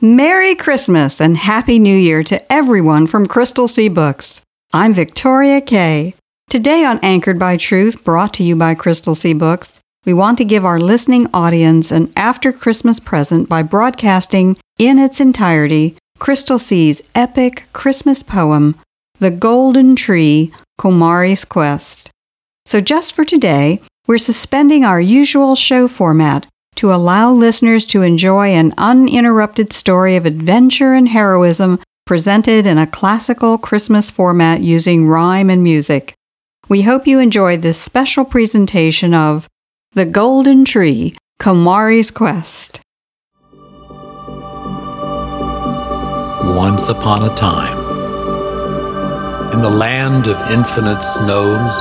Merry Christmas and Happy New Year to everyone from Crystal Sea Books. I'm Victoria Kay. Today on Anchored by Truth, brought to you by Crystal Sea Books, we want to give our listening audience an after Christmas present by broadcasting in its entirety Crystal Sea's epic Christmas poem, The Golden Tree Komari's Quest. So, just for today, we're suspending our usual show format to allow listeners to enjoy an uninterrupted story of adventure and heroism presented in a classical Christmas format using rhyme and music. We hope you enjoy this special presentation of The Golden Tree Komari's Quest. Once upon a time, in the land of infinite snows,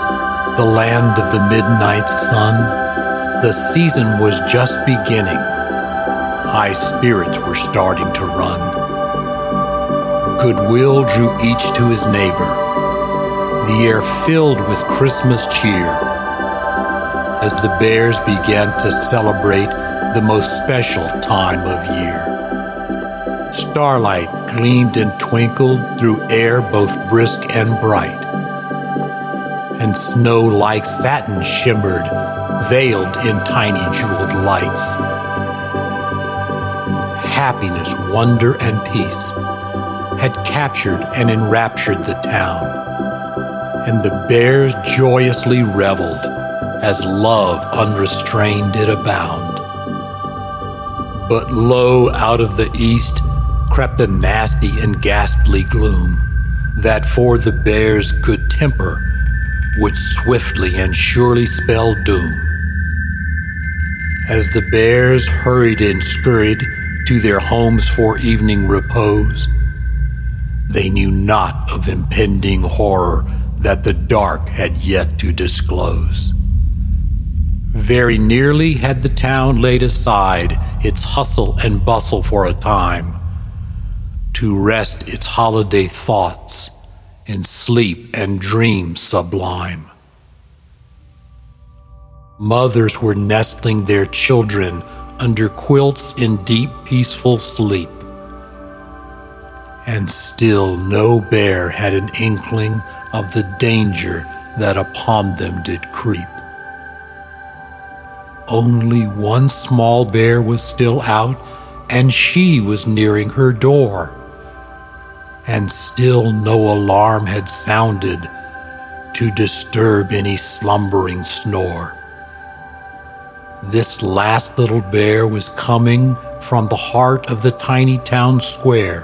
the land of the midnight sun, the season was just beginning. High spirits were starting to run. Goodwill drew each to his neighbor. The air filled with Christmas cheer as the bears began to celebrate the most special time of year. Starlight gleamed and twinkled through air both brisk and bright. And snow like satin shimmered, veiled in tiny jeweled lights. Happiness, wonder, and peace had captured and enraptured the town. And the bears joyously reveled as love unrestrained did abound. But lo, out of the east, crept a nasty and ghastly gloom that for the bear's good temper would swiftly and surely spell doom. As the bears hurried and scurried to their homes for evening repose, they knew not of impending horror that the dark had yet to disclose. Very nearly had the town laid aside its hustle and bustle for a time to rest its holiday thoughts in sleep and dreams sublime. Mothers were nestling their children under quilts in deep, peaceful sleep. And still no bear had an inkling of the danger that upon them did creep. Only one small bear was still out, and she was nearing her door and still no alarm had sounded to disturb any slumbering snore. This last little bear was coming from the heart of the tiny town square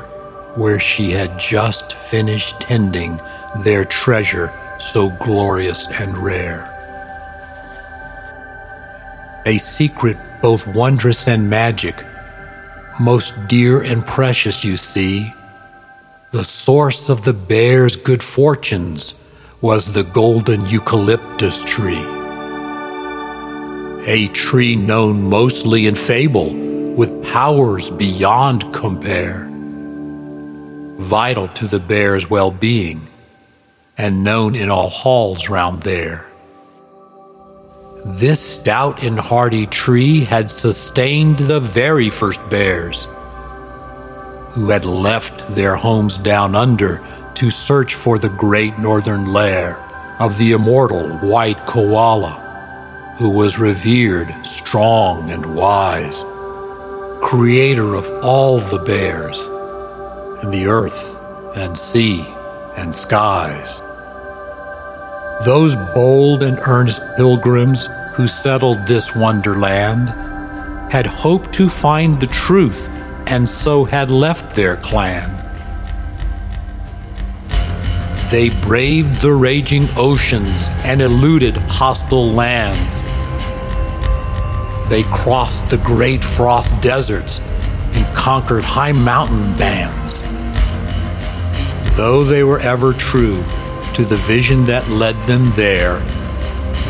where she had just finished tending their treasure so glorious and rare. A secret both wondrous and magic, most dear and precious, you see the source of the bear's good fortunes was the golden eucalyptus tree. A tree known mostly in fable with powers beyond compare. Vital to the bear's well being and known in all halls round there. This stout and hardy tree had sustained the very first bears who had left their homes down under to search for the great northern lair of the immortal white koala, who was revered, strong, and wise, creator of all the bears, and the earth, and sea, and skies. Those bold and earnest pilgrims who settled this wonderland had hoped to find the truth and so had left their clan. They braved the raging oceans and eluded hostile lands. They crossed the great frost deserts and conquered high mountain bands. Though they were ever true to the vision that led them there,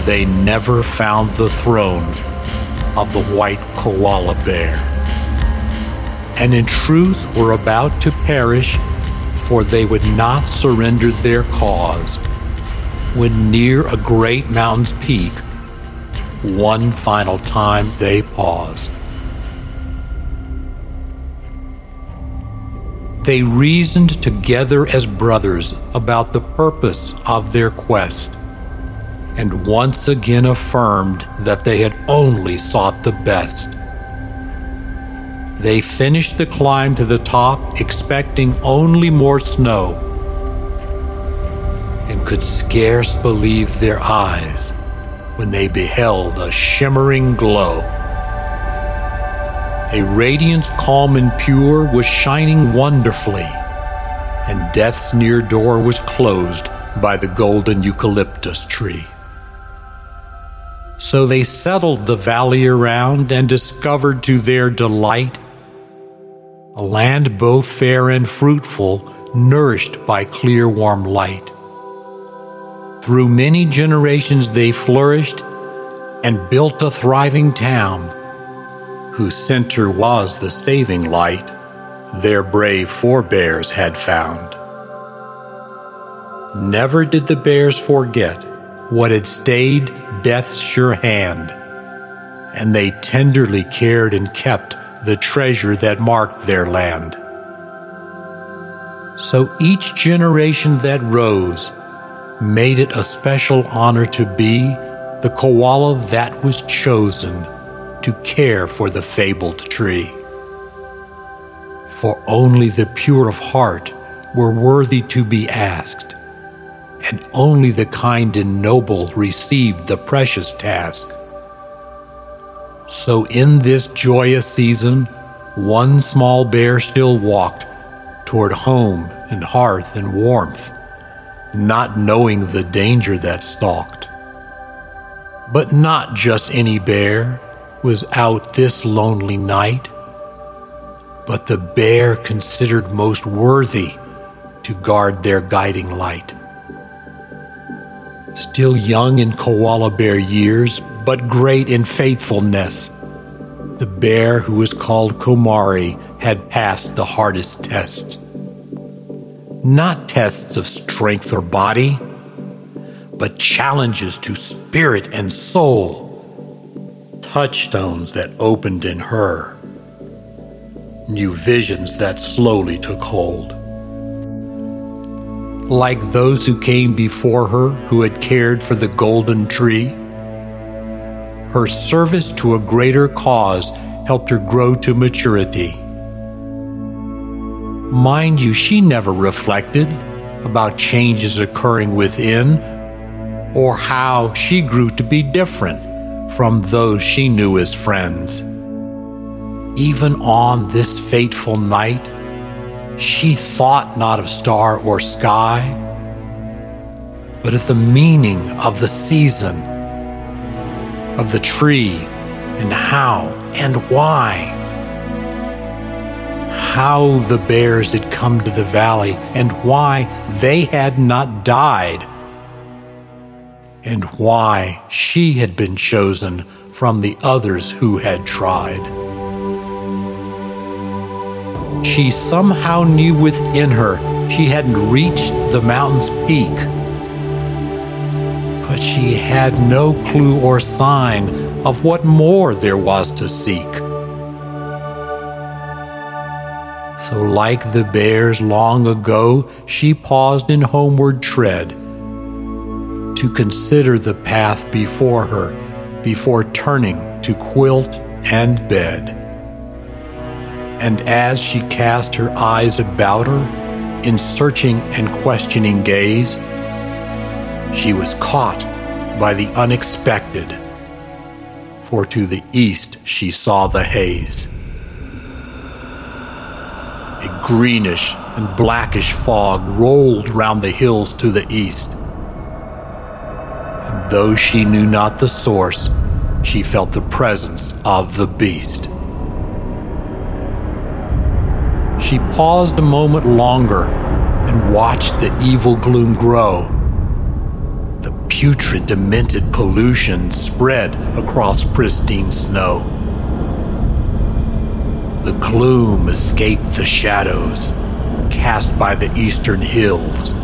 they never found the throne of the white koala bear. And in truth were about to perish, for they would not surrender their cause when near a great mountain's peak, one final time they paused. They reasoned together as brothers about the purpose of their quest, and once again affirmed that they had only sought the best. They finished the climb to the top, expecting only more snow, and could scarce believe their eyes when they beheld a shimmering glow. A radiance calm and pure was shining wonderfully, and death's near door was closed by the golden eucalyptus tree. So they settled the valley around and discovered to their delight a land both fair and fruitful, nourished by clear, warm light. Through many generations they flourished and built a thriving town whose center was the saving light their brave forebears had found. Never did the bears forget what had stayed death's sure hand, and they tenderly cared and kept the treasure that marked their land. So each generation that rose made it a special honor to be the koala that was chosen to care for the fabled tree. For only the pure of heart were worthy to be asked, and only the kind and noble received the precious task. So, in this joyous season, one small bear still walked toward home and hearth and warmth, not knowing the danger that stalked. But not just any bear was out this lonely night, but the bear considered most worthy to guard their guiding light. Still young in koala bear years, but great in faithfulness, the bear who was called Komari had passed the hardest tests. Not tests of strength or body, but challenges to spirit and soul touchstones that opened in her, new visions that slowly took hold. Like those who came before her who had cared for the golden tree, her service to a greater cause helped her grow to maturity. Mind you, she never reflected about changes occurring within or how she grew to be different from those she knew as friends. Even on this fateful night, she thought not of star or sky, but of the meaning of the season, of the tree, and how and why. How the bears had come to the valley and why they had not died and why she had been chosen from the others who had tried. She somehow knew within her she hadn't reached the mountain's peak, but she had no clue or sign of what more there was to seek. So, like the bears long ago, she paused in homeward tread to consider the path before her before turning to quilt and bed. And as she cast her eyes about her in searching and questioning gaze, she was caught by the unexpected, for to the east she saw the haze. A greenish and blackish fog rolled round the hills to the east And though she knew not the source, she felt the presence of the beast. She paused a moment longer and watched the evil gloom grow. The putrid, demented pollution spread across pristine snow. The gloom escaped the shadows cast by the eastern hills.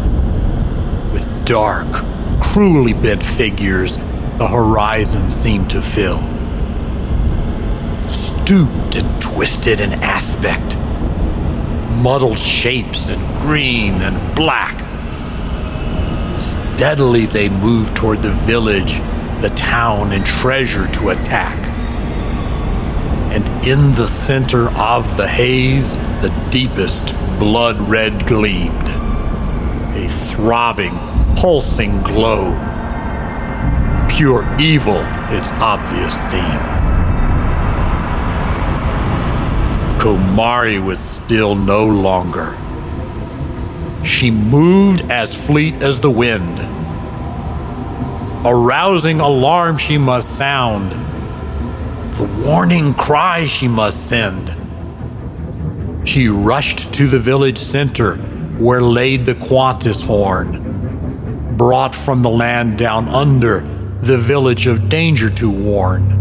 With dark, cruelly bent figures, the horizon seemed to fill. Stooped and twisted in aspect, muddled shapes in green and black. Steadily they moved toward the village, the town, and treasure to attack. And in the center of the haze, the deepest blood red gleamed. A throbbing, pulsing glow. Pure evil, its obvious theme. Komari was still no longer. She moved as fleet as the wind. Arousing alarm she must sound. The warning cry she must send. She rushed to the village center where laid the Qantas horn, brought from the land down under the village of danger to warn.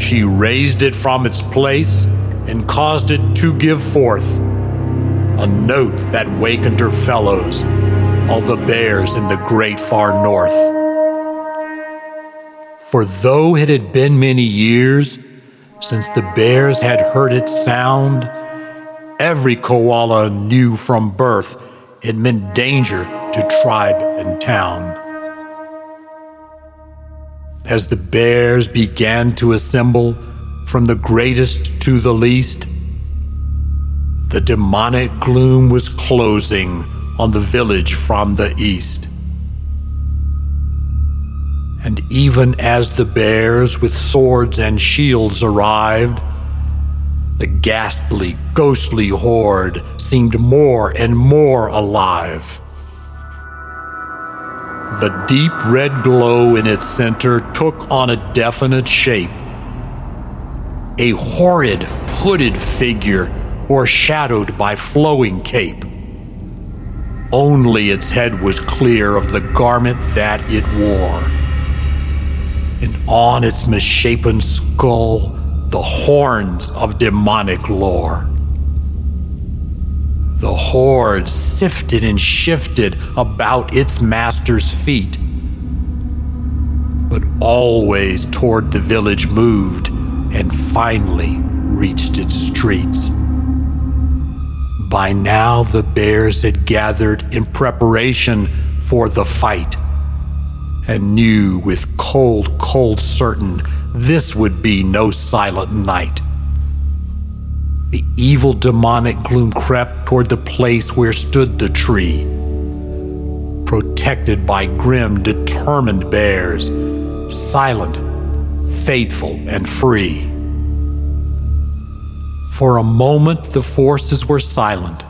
She raised it from its place and caused it to give forth a note that wakened her fellows, all the bears in the great far north. For though it had been many years since the bears had heard its sound, every koala knew from birth it meant danger to tribe and town. As the bears began to assemble from the greatest to the least, the demonic gloom was closing on the village from the east. And even as the bears with swords and shields arrived, the ghastly, ghostly horde seemed more and more alive. The deep red glow in its center took on a definite shape. A horrid, hooded figure o'ershadowed by flowing cape. Only its head was clear of the garment that it wore. And on its misshapen skull, the horns of demonic lore. The horde sifted and shifted about its master's feet, but always toward the village moved and finally reached its streets. By now, the bears had gathered in preparation for the fight and knew with cold, cold certain this would be no silent night. The evil demonic gloom crept toward the place where stood the tree, protected by grim, determined bears, silent, faithful, and free. For a moment, the forces were silent,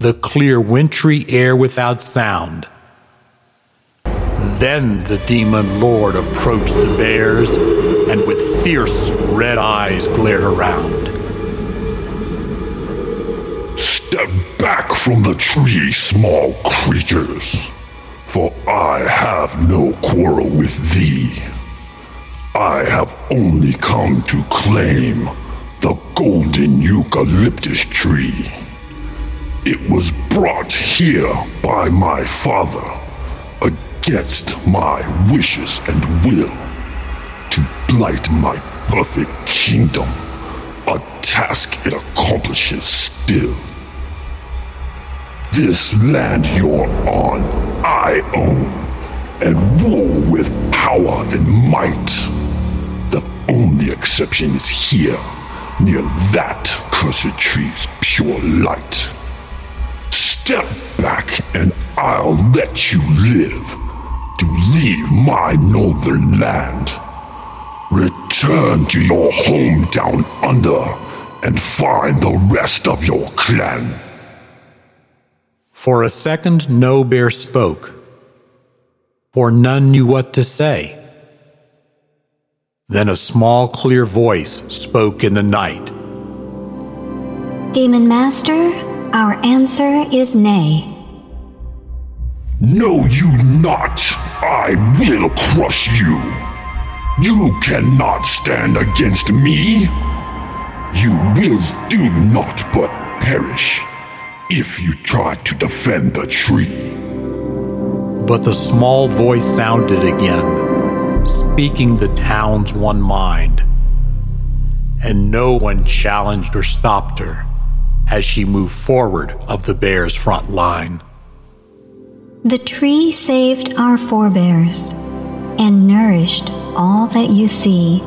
the clear, wintry air without sound. Then the demon lord approached the bears and with fierce red eyes glared around. Step back from the tree, small creatures, for I have no quarrel with thee. I have only come to claim the golden eucalyptus tree. It was brought here by my father against my wishes and will to blight my perfect kingdom, a task it accomplishes still. This land you're on, I own, and rule with power and might. The only exception is here near that cursed tree's pure light. Step back and I'll let you live to leave my northern land. Return to your home down under and find the rest of your clan. For a second, no bear spoke, for none knew what to say. Then a small, clear voice spoke in the night. Demon Master, our answer is nay. No, you not. I will crush you. You cannot stand against me. You will do naught but perish if you try to defend the tree. But the small voice sounded again, speaking the town's one mind. And no one challenged or stopped her as she moved forward of the bear's front line. The tree saved our forebears and nourished all that you see.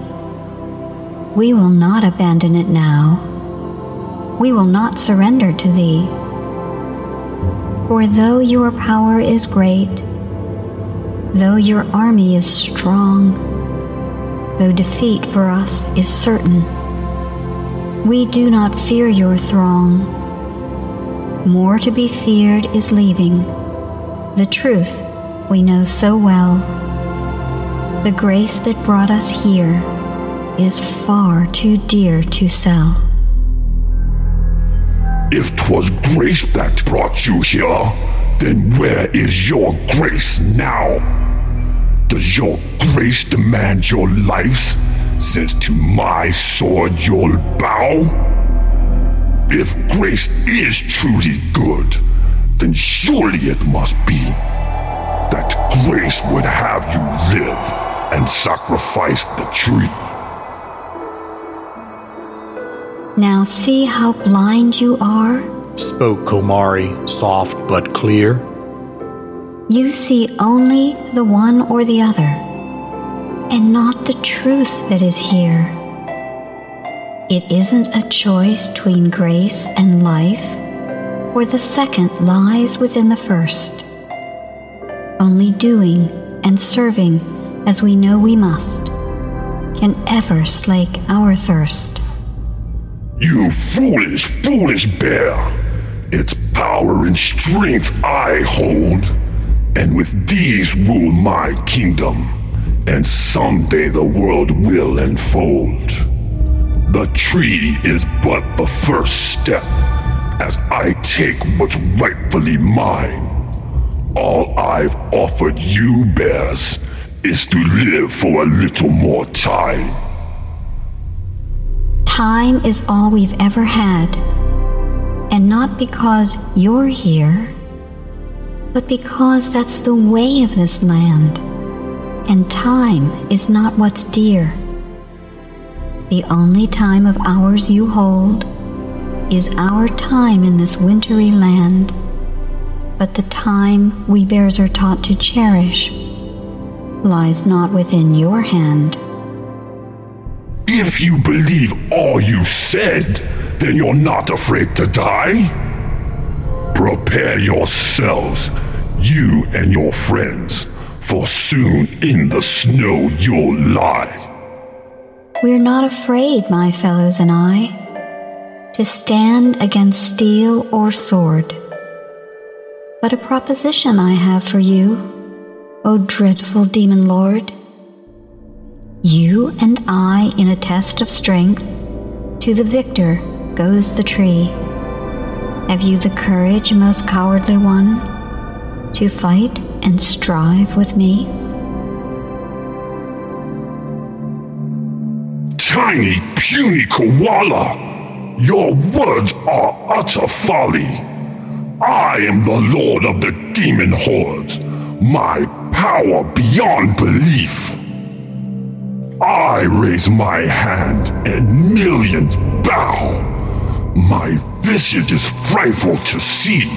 We will not abandon it now. We will not surrender to thee. For though your power is great, though your army is strong, though defeat for us is certain, we do not fear your throng. More to be feared is leaving the truth we know so well. The grace that brought us here is far too dear to sell. If 'twas grace that brought you here, then where is your grace now? Does your grace demand your lives, since to my sword you'll bow? If grace is truly good, then surely it must be that grace would have you live and sacrifice the tree. Now see how blind you are? Spoke Komari, soft but clear. You see only the one or the other, and not the truth that is here. It isn't a choice between grace and life for the second lies within the first. Only doing and serving as we know we must can ever slake our thirst. You foolish, foolish bear! Its power and strength I hold, and with these rule my kingdom, and someday the world will unfold. The tree is but the first step as I take what's rightfully mine. All I've offered you, bears, is to live for a little more time. Time is all we've ever had. And not because you're here, but because that's the way of this land. And time is not what's dear. The only time of ours you hold is our time in this wintry land, but the time we bears are taught to cherish lies not within your hand. If you believe all you said, then you're not afraid to die? Prepare yourselves, you and your friends, for soon in the snow you'll lie. We're not afraid, my fellows and I to stand against steel or sword. But a proposition I have for you, O dreadful demon lord. You and I in a test of strength, to the victor goes the tree. Have you the courage, most cowardly one, to fight and strive with me? Tiny, puny koala! Your words are utter folly. I am the lord of the demon hordes, my power beyond belief. I raise my hand and millions bow. My visage is frightful to see,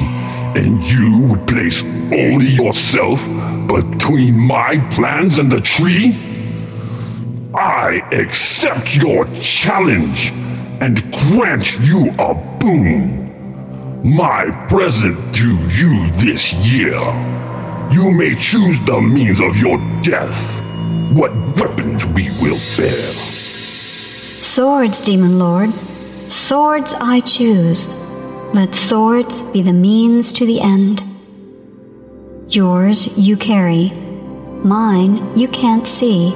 and you would place only yourself between my plans and the tree? I accept your challenge and grant you a boon. My present to you this year. You may choose the means of your death, what weapons we will bear. Swords, Demon Lord. Swords I choose. Let swords be the means to the end. Yours you carry, mine you can't see,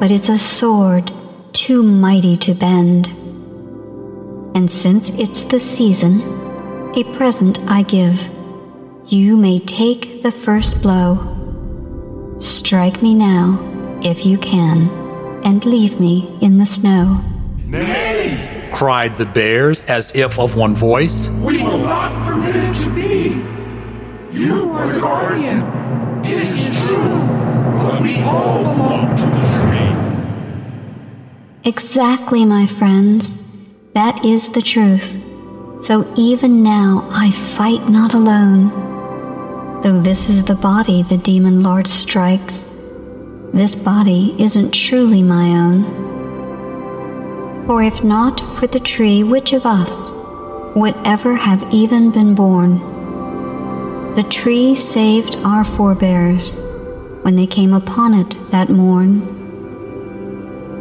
but it's a sword too mighty to bend. And since it's the season, a present I give. You may take the first blow. Strike me now, if you can, and leave me in the snow. Nay! cried the bears as if of one voice. We will not permit it to be. You are the guardian. It is true, but we all belong to the tree. Exactly, my friends. That is the truth. So even now I fight not alone. Though this is the body the demon lord strikes, this body isn't truly my own. For if not for the tree, which of us would ever have even been born? The tree saved our forebears when they came upon it that morn.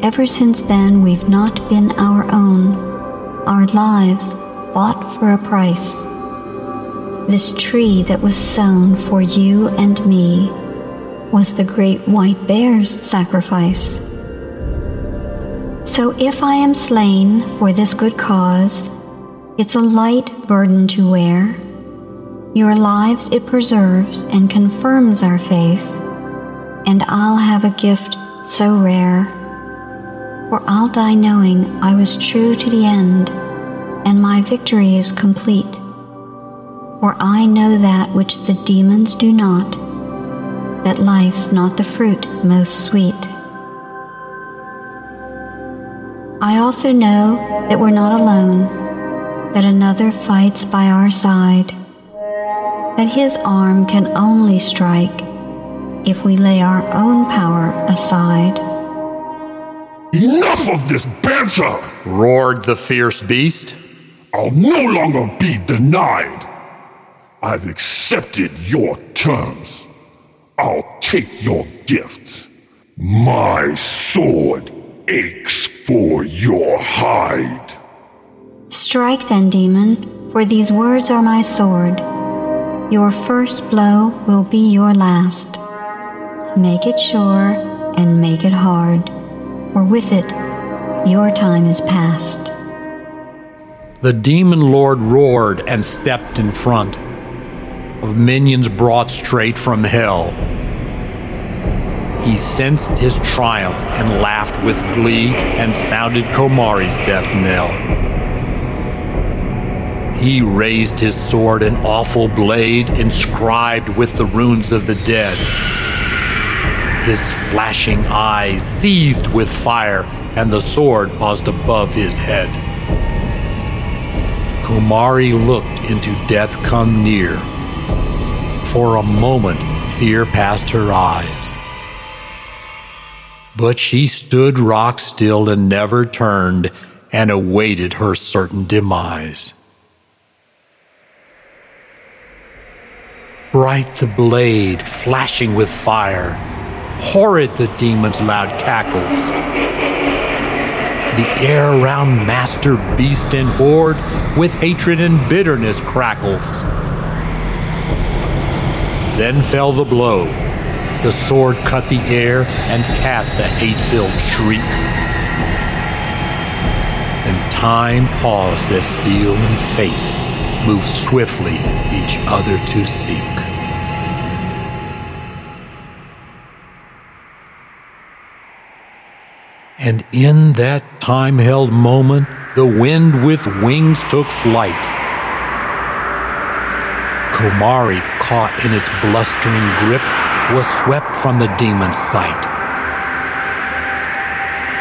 Ever since then, we've not been our own, our lives bought for a price. This tree that was sown for you and me was the great white bear's sacrifice. So if I am slain for this good cause, it's a light burden to wear. Your lives it preserves and confirms our faith, and I'll have a gift so rare. For I'll die knowing I was true to the end, and my victory is complete. For I know that which the demons do not, that life's not the fruit most sweet. I also know that we're not alone, that another fights by our side, that his arm can only strike if we lay our own power aside. Enough of this banter! roared the fierce beast. I'll no longer be denied. I've accepted your terms. I'll take your gift. My sword aches for your hide. Strike then, demon, for these words are my sword. Your first blow will be your last. Make it sure and make it hard, for with it, your time is past. The demon lord roared and stepped in front of minions brought straight from hell. He sensed his triumph and laughed with glee and sounded Komari's death knell. He raised his sword, an awful blade inscribed with the runes of the dead. His flashing eyes seethed with fire, and the sword paused above his head. Komari looked into death come near. For a moment, fear passed her eyes. But she stood rock still and never turned and awaited her certain demise. Bright the blade, flashing with fire, horrid the demon's loud cackles. The air around master, beast, and horde with hatred and bitterness crackles. Then fell the blow. The sword cut the air and cast a hate filled shriek. And time paused as steel and faith moved swiftly each other to seek. And in that time held moment, the wind with wings took flight. Komari, caught in its blustering grip, was swept from the demon's sight.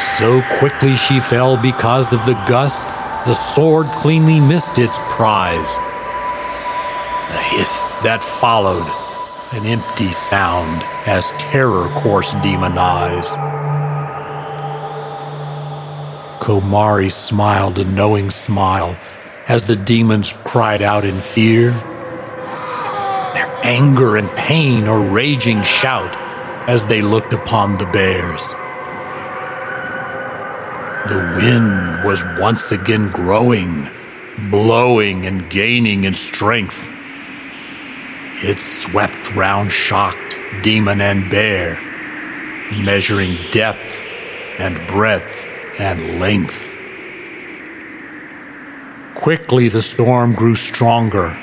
So quickly she fell because of the gust, the sword cleanly missed its prize. The hiss that followed, an empty sound as terror coursed demon eyes. Komari smiled a knowing smile as the demons cried out in fear. Anger and pain or raging shout as they looked upon the bears. The wind was once again growing, blowing and gaining in strength. It swept round shocked demon and bear, measuring depth and breadth and length. quickly the storm grew stronger,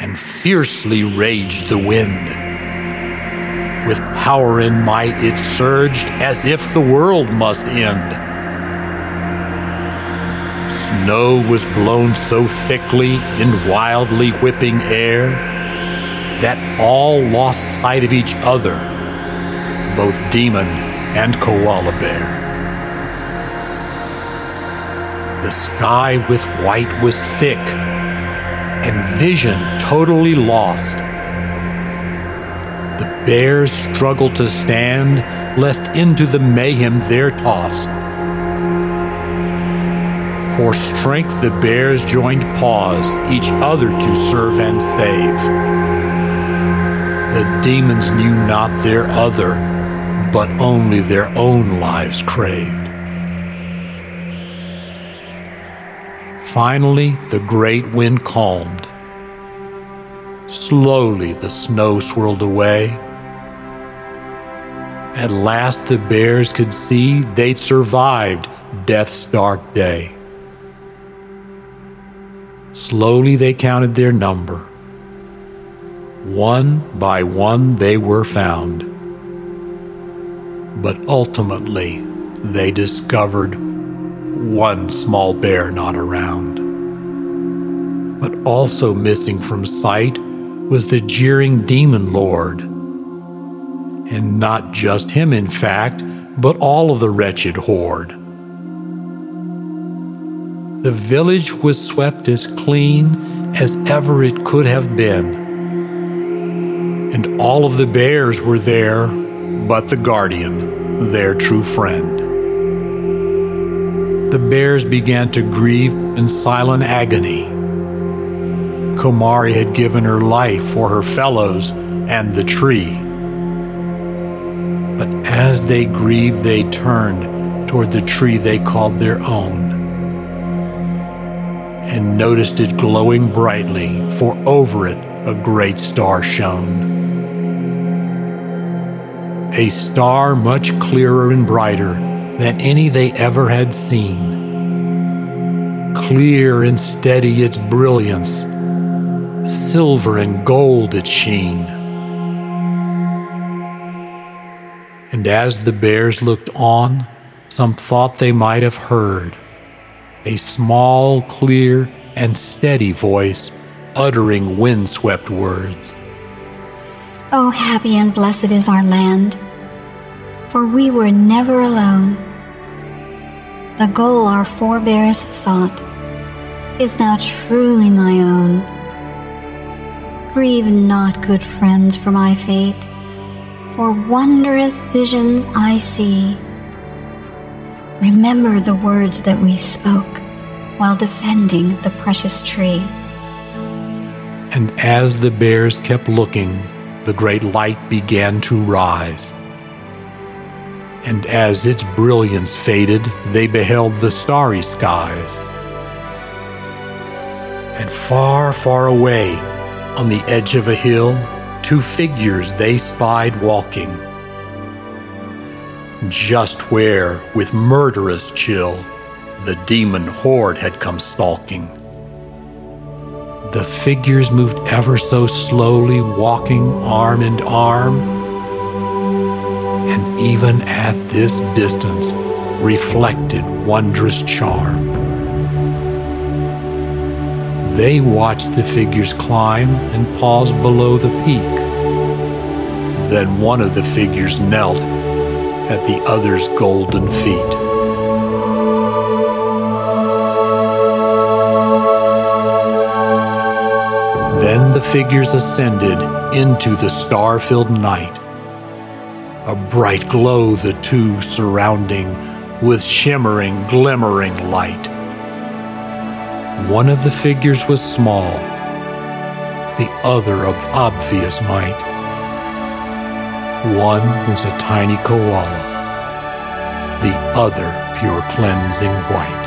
and fiercely raged the wind. With power and might it surged as if the world must end. Snow was blown so thickly in wildly whipping air that all lost sight of each other, both demon and koala bear. The sky with white was thick, and vision totally lost. The bears struggled to stand, lest into the mayhem they're tossed. For strength, the bears joined paws, each other to serve and save. The demons knew not their other, but only their own lives craved. Finally, the great wind calmed. Slowly, the snow swirled away. At last, the bears could see they'd survived death's dark day. Slowly, they counted their number. One by one, they were found. But ultimately, they discovered one small bear not around. But also missing from sight was the jeering demon lord. And not just him, in fact, but all of the wretched horde. The village was swept as clean as ever it could have been. And all of the bears were there, but the guardian, their true friend the bears began to grieve in silent agony. Komari had given her life for her fellows and the tree. But as they grieved, they turned toward the tree they called their own and noticed it glowing brightly, for over it a great star shone. A star much clearer and brighter than any they ever had seen. Clear and steady its brilliance, silver and gold its sheen. And as the bears looked on, some thought they might have heard a small, clear, and steady voice uttering windswept words. Oh, happy and blessed is our land for we were never alone. The goal our forebears sought is now truly my own. Grieve not, good friends, for my fate, for wondrous visions I see. Remember the words that we spoke while defending the precious tree. And as the bears kept looking, the great light began to rise and as its brilliance faded, they beheld the starry skies. And far, far away, on the edge of a hill, two figures they spied walking. Just where, with murderous chill, the demon horde had come stalking. The figures moved ever so slowly, walking arm in arm and even at this distance reflected wondrous charm. They watched the figures climb and pause below the peak. Then one of the figures knelt at the other's golden feet. Then the figures ascended into the star filled night a bright glow the two surrounding with shimmering, glimmering light. One of the figures was small, the other of obvious might. One was a tiny koala, the other pure cleansing white.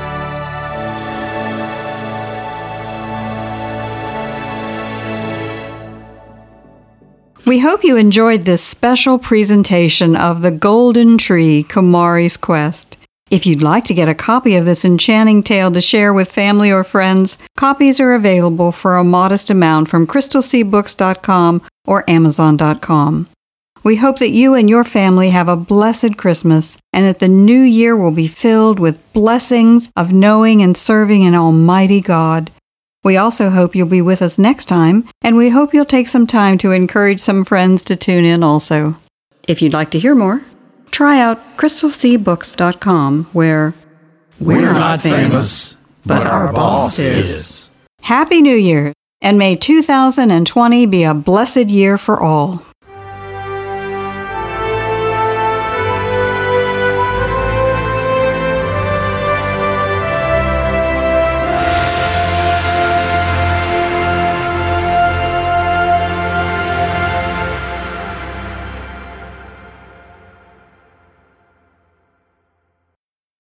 We hope you enjoyed this special presentation of The Golden Tree Komari's Quest. If you'd like to get a copy of this enchanting tale to share with family or friends, copies are available for a modest amount from crystalseabooks.com or amazon.com. We hope that you and your family have a blessed Christmas and that the new year will be filled with blessings of knowing and serving an almighty God. We also hope you'll be with us next time, and we hope you'll take some time to encourage some friends to tune in also. If you'd like to hear more, try out crystalseabooks.com where We're not famous, but our boss is. Happy New Year, and may 2020 be a blessed year for all.